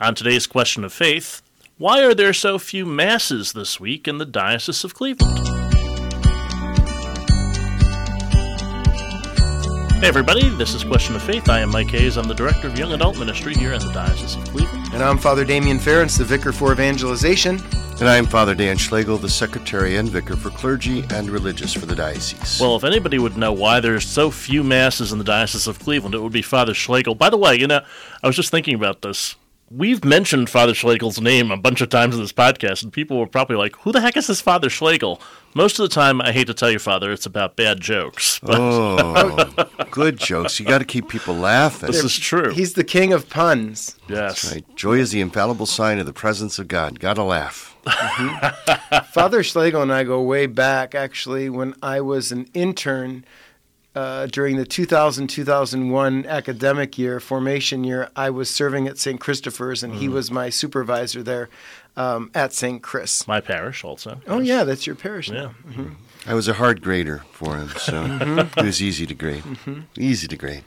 On today's question of faith, why are there so few masses this week in the Diocese of Cleveland? Hey everybody, this is Question of Faith. I am Mike Hayes. I'm the Director of Young Adult Ministry here in the Diocese of Cleveland. And I'm Father Damian Ference, the Vicar for Evangelization. And I'm Father Dan Schlegel, the Secretary and Vicar for Clergy and Religious for the Diocese. Well, if anybody would know why there's so few masses in the Diocese of Cleveland, it would be Father Schlegel. By the way, you know, I was just thinking about this we've mentioned Father Schlegel's name a bunch of times in this podcast, and people were probably like, "Who the heck is this Father Schlegel?" Most of the time, I hate to tell you, Father, it's about bad jokes. Oh, good jokes! You got to keep people laughing. This is true. He's the king of puns. Yes, That's right. Joy is the infallible sign of the presence of God. Got to laugh. Mm-hmm. Father Schlegel and I go way back. Actually, when I was an intern uh, during the 2000 2001 academic year, formation year, I was serving at St. Christopher's, and mm. he was my supervisor there um, at St. Chris. My parish, also. Oh, yes. yeah, that's your parish. Yeah. Mm-hmm. I was a hard grader for him, so mm-hmm. it was easy to grade. Mm-hmm. Easy to grade.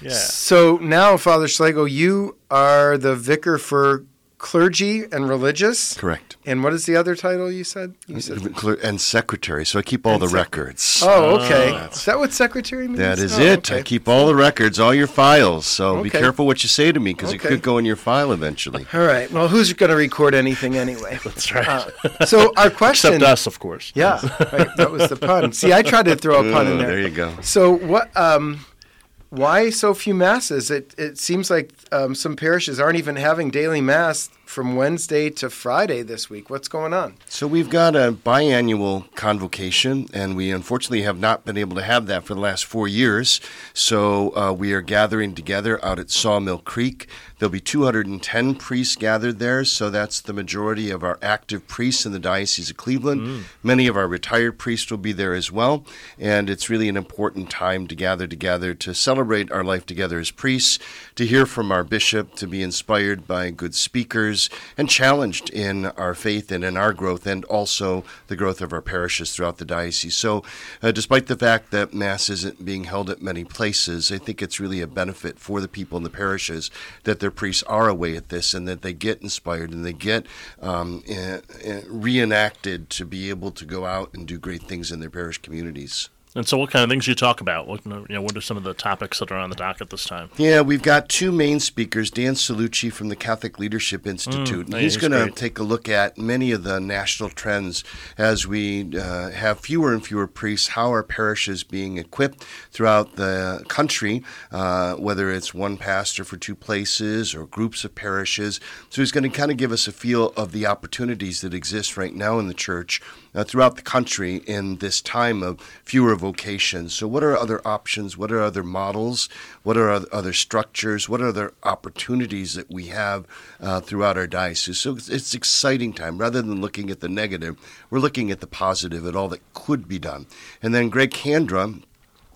Yeah. So now, Father Schlegel, you are the vicar for clergy and religious. Correct. And what is the other title you said? You said and secretary. So I keep all and the sec- records. Oh, okay. Uh, is that what secretary means? That is oh, it. Okay. I keep all the records, all your files. So okay. be careful what you say to me because okay. it could go in your file eventually. All right. Well, who's going to record anything anyway? That's right. Uh, so our question. Except us, of course. Yeah. Right, that was the pun. See, I tried to throw a pun in there. There you go. So what? Um, why so few masses? It it seems like um, some parishes aren't even having daily mass from Wednesday to Friday this week. What's going on? So we've got a biannual convocation, and we unfortunately have not been able to have that for the last four years. So uh, we are gathering together out at Sawmill Creek. There'll be 210 priests gathered there, so that's the majority of our active priests in the Diocese of Cleveland. Mm. Many of our retired priests will be there as well, and it's really an important time to gather together to celebrate our life together as priests, to hear from our bishop, to be inspired by good speakers and challenged in our faith and in our growth and also the growth of our parishes throughout the diocese. So, uh, despite the fact that Mass isn't being held at many places, I think it's really a benefit for the people in the parishes that their priests are away at this and that they get inspired and they get um, uh, uh, reenacted to be able to go out and do great things in their parish communities. And so, what kind of things do you talk about? What, you know, what are some of the topics that are on the docket at this time? Yeah, we've got two main speakers. Dan Cellucci from the Catholic Leadership Institute. Mm, he's, he's going to take a look at many of the national trends as we uh, have fewer and fewer priests. How are parishes being equipped throughout the country? Uh, whether it's one pastor for two places or groups of parishes. So he's going to kind of give us a feel of the opportunities that exist right now in the church uh, throughout the country in this time of fewer vocations. So, what are other options? What are other models? What are other structures? What are other opportunities that we have uh, throughout our diocese? So, it's, exciting time. Rather than looking at the negative, we're looking at the positive, at all that could be done. And then Greg Kandra,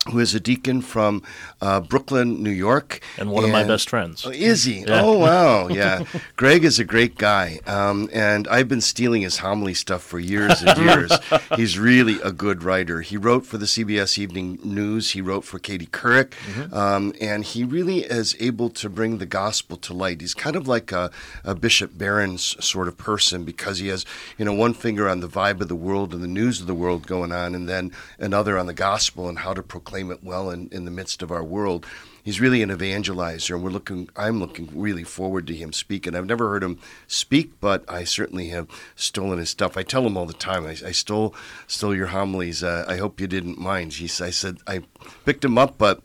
who is a deacon from uh, Brooklyn, New York. And one and, of my best friends. Oh, is he? Yeah. Oh, wow. Yeah. Greg is a great guy. Um, and I've been stealing his homily stuff for years and years. He's really a good writer. He wrote for the CBS Evening News, he wrote for Katie Couric, mm-hmm. um, and he really is able to bring the gospel to light. He's kind of like a, a Bishop Barron's sort of person because he has, you know, one finger on the vibe of the world and the news of the world going on, and then another on the gospel and how to proclaim it well in, in the midst of our world. He's really an evangelizer, and we're looking. I'm looking really forward to him speaking. I've never heard him speak, but I certainly have stolen his stuff. I tell him all the time. I, I stole stole your homilies. Uh, I hope you didn't mind. He, I said I picked him up, but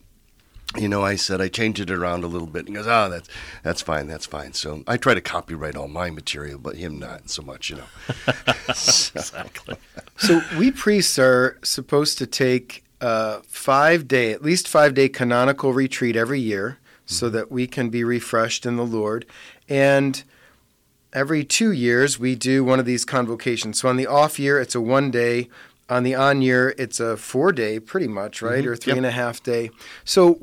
you know, I said I changed it around a little bit. He goes, "Oh, that's that's fine, that's fine." So I try to copyright all my material, but him not so much, you know. exactly. So we priests are supposed to take a five day, at least five day canonical retreat every year mm-hmm. so that we can be refreshed in the Lord. And every two years, we do one of these convocations. So on the off year, it's a one day. On the on year, it's a four day, pretty much, right? Mm-hmm. Or three yep. and a half day. So,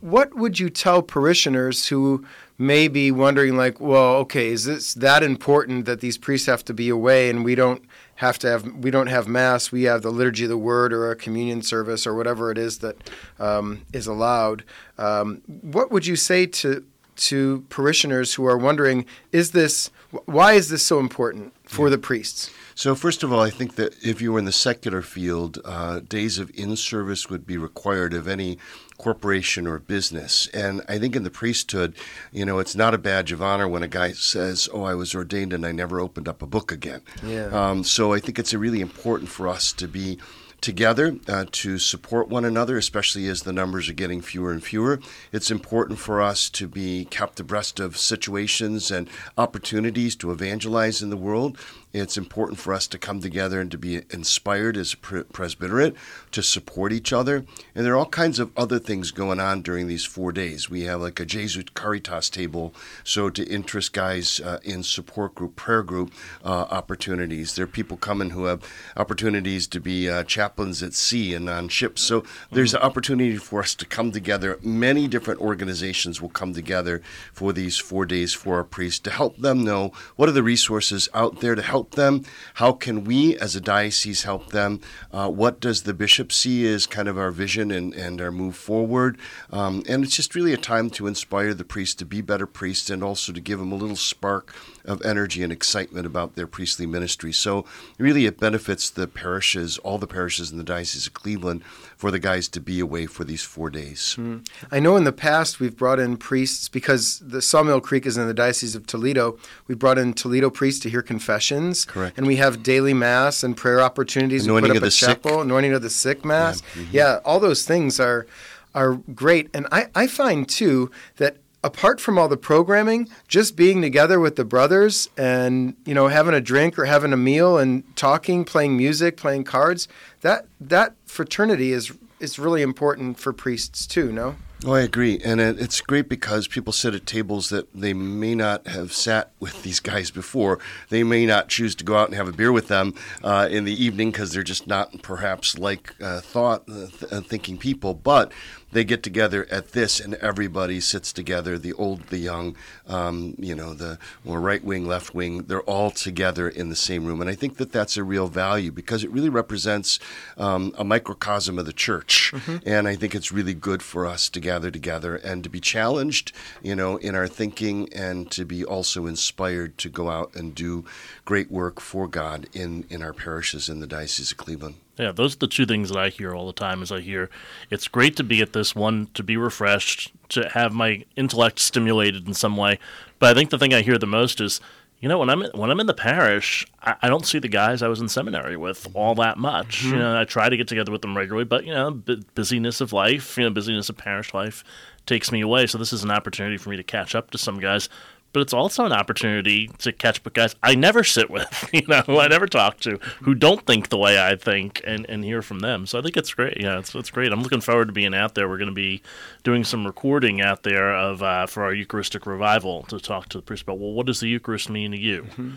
what would you tell parishioners who may be wondering, like, well, okay, is this that important that these priests have to be away and we don't have to have we don't have mass we have the liturgy of the word or a communion service or whatever it is that um, is allowed um, what would you say to to parishioners who are wondering, is this why is this so important for the priests? So, first of all, I think that if you were in the secular field, uh, days of in service would be required of any corporation or business. And I think in the priesthood, you know, it's not a badge of honor when a guy says, Oh, I was ordained and I never opened up a book again. Yeah. Um, so I think it's really important for us to be together uh, to support one another, especially as the numbers are getting fewer and fewer. It's important for us to be kept abreast of situations and opportunities to evangelize in the world. It's important for us to come together and to be inspired as a presbyterate to support each other. And there are all kinds of other things going on during these four days. We have like a Jesu Caritas table, so to interest guys uh, in support group, prayer group uh, opportunities. There are people coming who have opportunities to be uh, chaplains at sea and on ships. So there's an opportunity for us to come together. Many different organizations will come together for these four days for our priests to help them know what are the resources out there to help help them? How can we as a diocese help them? Uh, what does the bishop see as kind of our vision and, and our move forward? Um, and it's just really a time to inspire the priests to be better priests and also to give them a little spark of energy and excitement about their priestly ministry. So, really, it benefits the parishes, all the parishes in the Diocese of Cleveland, for the guys to be away for these four days. Mm. I know in the past we've brought in priests because the Sawmill Creek is in the Diocese of Toledo. We brought in Toledo priests to hear confessions. Correct. And we have daily Mass and prayer opportunities. Anointing we put up of the a chapel, sick. anointing of the sick Mass. Yeah. Mm-hmm. yeah, all those things are are great. And I, I find too that apart from all the programming, just being together with the brothers and you know having a drink or having a meal and talking, playing music, playing cards, that that fraternity is is really important for priests too. No. Oh, I agree, and it, it's great because people sit at tables that they may not have sat with these guys before. They may not choose to go out and have a beer with them uh, in the evening because they're just not perhaps like uh, thought uh, th- uh, thinking people, but they get together at this, and everybody sits together. The old, the young, um, you know, the more right wing, left wing. They're all together in the same room, and I think that that's a real value because it really represents um, a microcosm of the church, mm-hmm. and I think it's really good for us to gather together and to be challenged, you know, in our thinking, and to be also inspired to go out and do great work for God in in our parishes in the Diocese of Cleveland. Yeah, those are the two things that I hear all the time. Is I hear it's great to be at this one, to be refreshed, to have my intellect stimulated in some way. But I think the thing I hear the most is, you know, when I'm when I'm in the parish, I, I don't see the guys I was in seminary with all that much. Mm-hmm. You know, I try to get together with them regularly, but you know, busyness of life, you know, busyness of parish life takes me away. So this is an opportunity for me to catch up to some guys but it's also an opportunity to catch up with guys I never sit with, you know, who I never talk to, who don't think the way I think, and, and hear from them. So I think it's great. Yeah, it's, it's great. I'm looking forward to being out there. We're going to be doing some recording out there of uh, for our Eucharistic revival to talk to the priest about, well, what does the Eucharist mean to you? Mm-hmm.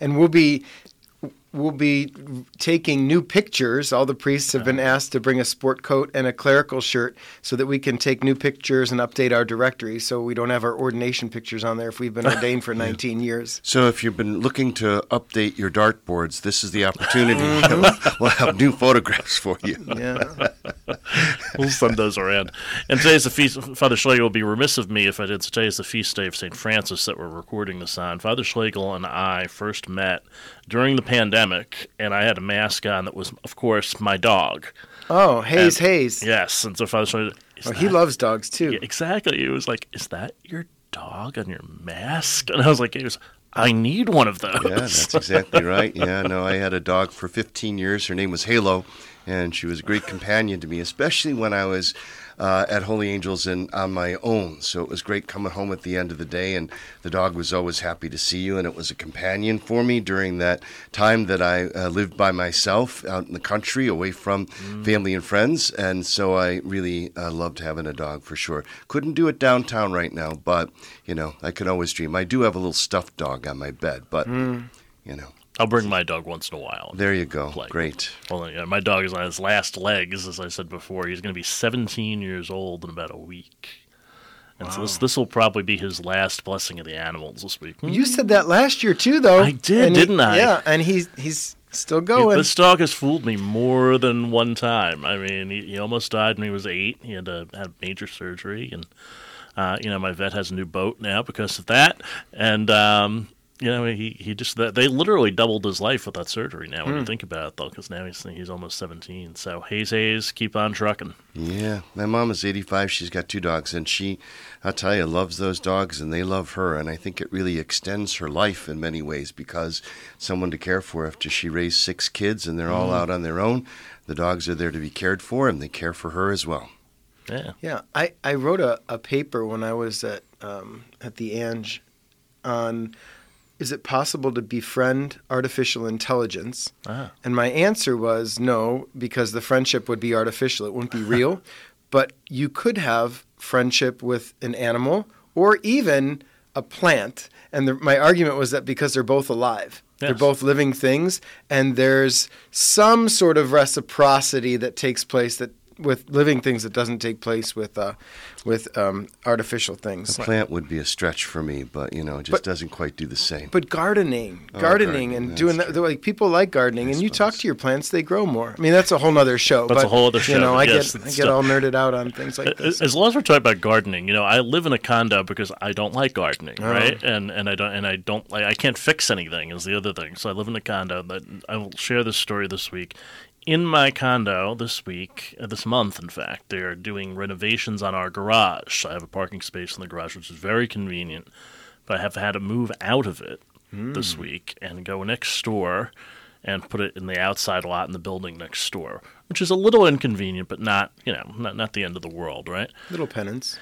And we'll be we'll be taking new pictures. All the priests have been asked to bring a sport coat and a clerical shirt so that we can take new pictures and update our directory so we don't have our ordination pictures on there if we've been ordained for 19 years. So if you've been looking to update your dartboards, this is the opportunity. Mm-hmm. we'll have new photographs for you. Yeah. we'll send those around. And today's the feast. Father Schlegel would be remiss of me if I did. Today is the feast day of St. Francis that we're recording this on. Father Schlegel and I first met during the pandemic, and I had a mask on that was, of course, my dog. Oh, Hayes, and, Hayes. Yes, and so Father Schlegel. Oh, that, he loves dogs too. Yeah, exactly. He was like, "Is that your dog on your mask?" And I was like, "It was." I need one of those. Yeah, that's exactly right. Yeah, no, I had a dog for 15 years. Her name was Halo, and she was a great companion to me, especially when I was uh, at Holy Angels and on my own. So it was great coming home at the end of the day, and the dog was always happy to see you, and it was a companion for me during that time that I uh, lived by myself out in the country, away from mm. family and friends. And so I really uh, loved having a dog for sure. Couldn't do it downtown right now, but you know I can always dream. I do have a little stuffed dog on my bed, but mm. you know. I'll bring my dog once in a while. There you go. Great. Well, yeah, my dog is on his last legs, as I said before. He's going to be 17 years old in about a week. And wow. so this this will probably be his last blessing of the animals this week. You said that last year too, though. I did, and didn't he, I? Yeah, and he's he's still going. This dog has fooled me more than one time. I mean, he, he almost died when he was eight. He had to have major surgery, and Uh, you know, my vet has a new boat now because of that, and um, you know, he, he just they literally doubled his life with that surgery. Now, when you think about it, though, because now he's he's almost seventeen. So Hayes Hayes, keep on trucking. Yeah, my mom is 85. She's got two dogs, and she, I'll tell you, loves those dogs, and they love her. And I think it really extends her life in many ways because someone to care for after she raised six kids and they're all out on their own. The dogs are there to be cared for, and they care for her as well. Yeah, Yeah, I, I wrote a, a paper when I was at um, at the Ange on is it possible to befriend artificial intelligence? Ah. And my answer was no, because the friendship would be artificial. It wouldn't be real. but you could have friendship with an animal or even a plant. And the, my argument was that because they're both alive, they're both living things, and there's some sort of reciprocity that takes place that with living things that doesn't take place with uh, with um, artificial things. A plant would be a stretch for me, but you know, it just But- doesn't quite do the same. But gardening, Oh, gardening, gardening, and that's doing that, like people like gardening, I and you talk to your plants, they grow more. I mean, that's a whole other show. That's a whole other show. You know, I yes, get I get all nerded out on things like this. As long as we're talking about gardening, you know, I live in a condo because I don't like gardening, Oh. right? And and I don't and I don't like I can't fix anything is the other thing. So I live in a condo. That I will share this story this week. In my condo this week, uh, this month, in fact, they're doing renovations on our garage. I have a parking space in the garage, which is very convenient, but I have had to move out of it this week and go next door and put it in the outside lot in the building next door, which is a little inconvenient, but not, you know, not, not the end of the world, right? Little penance.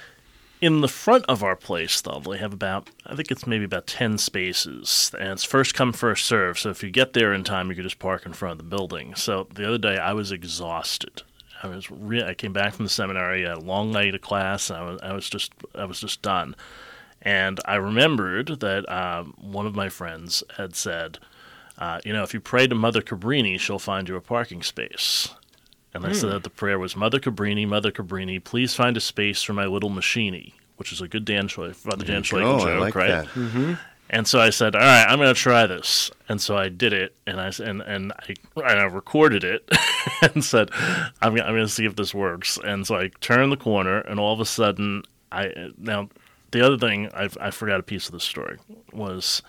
In the front of our place, though, they have about, I think it's maybe about 10 spaces, and it's first come, first serve. So if you get there in time, you can just park in front of the building. So the other day, I was exhausted. I was re- I came back from the seminary, I had a long night of class, and I was, I was just, I was just done. And I remembered that um, one of my friends had said, uh, you know, if you pray to Mother Cabrini, she'll find you a parking space. And I said hmm. that the prayer was, Mother Cabrini, Mother Cabrini, please find a space for my little machini, which is a good Dan Schle- Father Dan Schlegel oh, joke, I like right? that. Mm-hmm. And so I said, "All right, I'm going to try this." And so I did it, and I and and I, and I recorded it, and said, "I'm gonna- I'm going to see if this works." And so I turned the corner, and all of a sudden, I now the other thing I I forgot a piece of the story was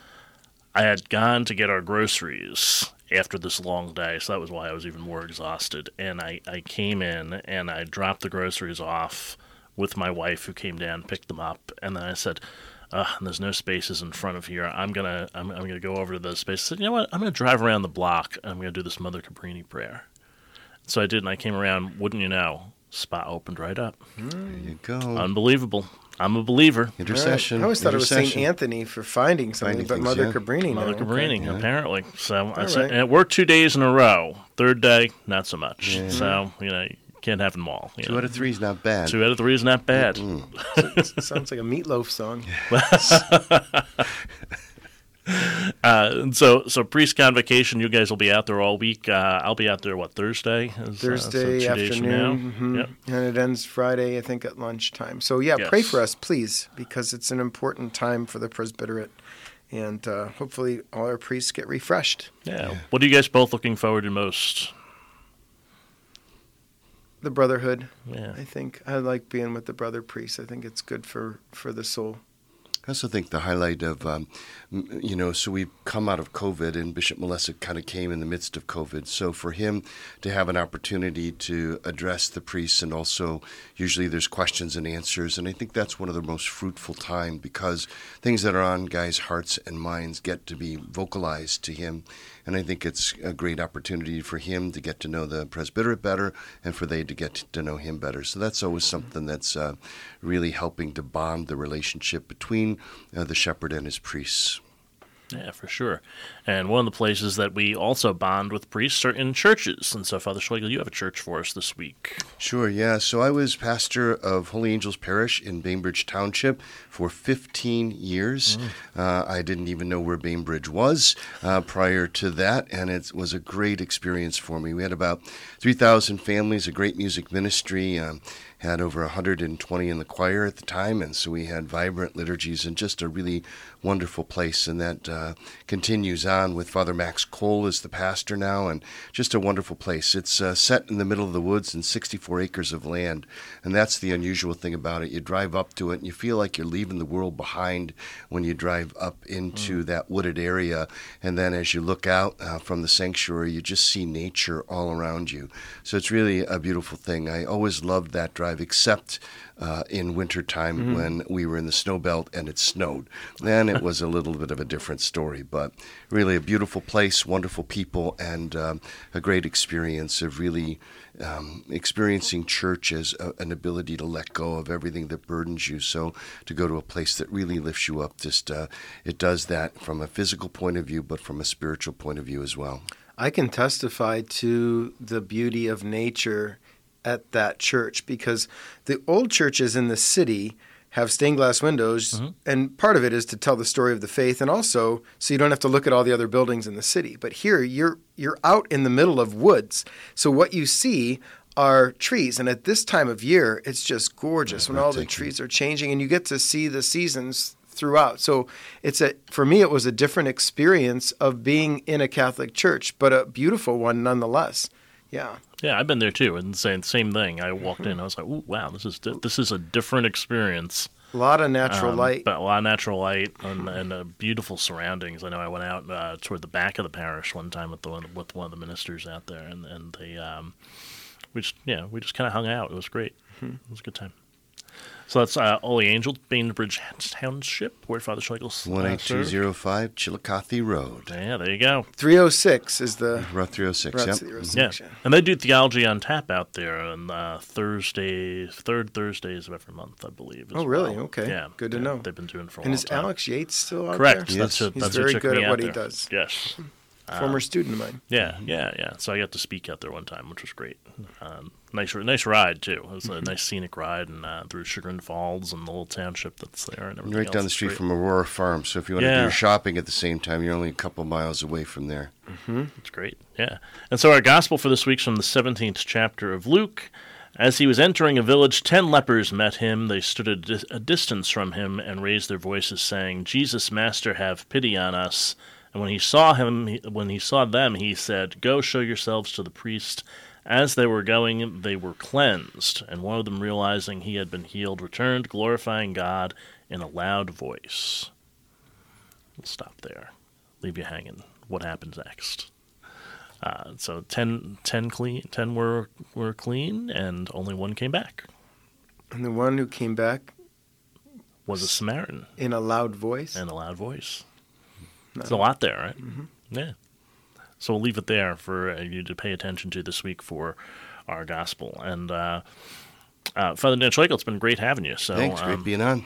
I had gone to get our groceries after this long day, so that was why I was even more exhausted. And I, I came in and I dropped the groceries off with my wife, who came down, picked them up, and then I said, "There's no spaces in front of here. I'm gonna I'm, I'm gonna go over to those spaces." I said, "You know what? I'm gonna drive around the block I'm gonna do this Mother Cabrini prayer." So I did, and I came around. Wouldn't you know? Spot opened right up. There you go. Unbelievable. I'm a believer. Intercession. I always thought it was Saint. Anthony for finding something, Finding but things, Mother yeah. Cabrini. Mother now, okay. Cabrini, Yeah. apparently. So I said, right. Eh, and it worked two days in a row. Third day, not so much. So you know, you can't have them all. you Two know. out of three is not bad. Two out of three is not bad. Sounds like a Meat Loaf song. Uh, and so, so priest convocation, you guys will be out there all week. Uh, I'll be out there. What Thursday? Is, uh, so Thursday two days from now. afternoon, mhm. Yep. and it ends Friday, I think, at lunchtime. So yeah, pray for us, please, because it's an important time for the presbyterate, and uh, hopefully all our priests get refreshed. Yeah. What are you guys both looking forward to most? The brotherhood, Yeah. I think. I like being with the brother priests. I think it's good for for the soul. I also think the highlight of, um, you know, so we've come out of COVID, and Bishop Malesic kind of came in the midst of COVID. So for him to have an opportunity to address the priests, and also usually there's questions and answers, and I think that's one of the most fruitful time because things that are on guys' hearts and minds get to be vocalized to him, and I think it's a great opportunity for him to get to know the presbyterate better, and for they to get to know him better. So that's always something that's uh, really helping to bond the relationship between uh, the shepherd and his priests. Yeah, for sure. And one of the places that we also bond with priests are in churches. And so, Father Schlegel, you have a church for us this week. Sure, yeah. So I was pastor of Holy Angels Parish in Bainbridge Township for 15 years. Uh, I didn't even know where Bainbridge was uh, prior to that, and it was a great experience for me. We had about 3,000 families, a great music ministry. Um, had over 120 in the choir at the time, and so we had vibrant liturgies and just a really wonderful place. And that uh, uh, continues on with Father Max Cole as the pastor now, and just a wonderful place. It's uh, set in the middle of the woods and 64 acres of land, and that's the unusual thing about it. You drive up to it, and you feel like you're leaving the world behind when you drive up into mm. that wooded area, and then as you look out uh, from the sanctuary, you just see nature all around you. So it's really a beautiful thing. I always loved that drive, except uh, in wintertime mm-hmm. when we were in the snow belt and it snowed. Then it was a little bit of a different story, but really a beautiful place, wonderful people, and um, a great experience of really um, experiencing church as a, an ability to let go of everything that burdens you. So to go to a place that really lifts you up, just uh, it does that from a physical point of view, but from a spiritual point of view as well. I can testify to the beauty of nature at that church because the old churches in the city have stained glass windows, mm-hmm. and part of it is to tell the story of the faith, and also so you don't have to look at all the other buildings in the city. But here, you're you're out in the middle of woods, so what you see are trees, and at this time of year, it's just gorgeous yeah, when all the trees are changing, and you get to see the seasons throughout. So it's a for me, it was a different experience of being in a Catholic church, but a beautiful one nonetheless. Yeah. Yeah, I've been there too, and saying the same thing. I walked in, I was like, "Ooh, wow, this is di- this is a different experience." A lot of natural um, light, but a lot of natural light and, and uh, beautiful surroundings. I know I went out uh, toward the back of the parish one time with the one, with one of the ministers out there, and and they um, we just yeah we just kind of hung out. It was great. Mm-hmm. It was a good time. So that's uh, Holy Angel, Bainbridge Township, where Father Schlegel's uh, 18205 Chillicothe Road. Yeah, there you go. 306 is the. Route 306, yep. 306 yeah. yeah. And they do theology on tap out there on uh, Thursdays, third Thursdays of every month, I believe. Oh, really? Well. Okay. Yeah. Good to yeah, know. They've been doing for a while. and long is Alex Yates still out Correct. there? Yes. That's He's that's very good at what there. he does. Yes. Former um, student of mine. Yeah, yeah, yeah. So I got to speak out there one time, which was great. Um, nice, nice ride too. It was a mm-hmm. nice scenic ride and uh, through Chagrin Falls and the little township that's there and everything. Right down the street great. from Aurora Farm. So if you want yeah. to do your shopping at the same time, you're only a couple miles away from there. Mm-hmm. It's great. Yeah. And so our gospel for this week's from the 17th chapter of Luke. As he was entering a village, ten lepers met him. They stood a, di- a distance from him and raised their voices, saying, "Jesus, Master, have pity on us." And when he saw him, when he saw them, he said, "Go show yourselves to the priest." As they were going, they were cleansed, and one of them, realizing he had been healed, returned, glorifying God in a loud voice. We'll stop there. Leave you hanging. What happens next? Uh, so 10, 10, clean, 10 were, were clean, and only one came back. And the one who came back was a Samaritan. In a loud voice? In a loud voice. There's a lot there, right? Mm-hmm. Yeah. So we'll leave it there for uh, you to pay attention to this week for our gospel. And uh, uh, Father Dan Schlegel, it's been great having you. So thanks, um, great being on.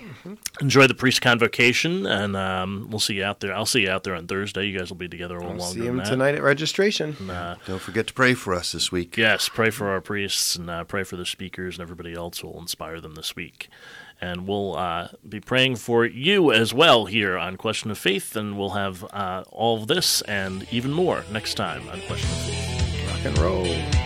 Enjoy the priest convocation, and um, we'll see you out there. I'll see you out there on Thursday. You guys will be together all longer. See him that. tonight at registration. And, uh, Don't forget to pray for us this week. Yes, pray for our priests and uh, pray for the speakers and everybody else who will inspire them this week. And we'll uh, be praying for you as well here on Question of Faith, and we'll have uh, all of this and even more next time on Question of Faith. Rock and roll.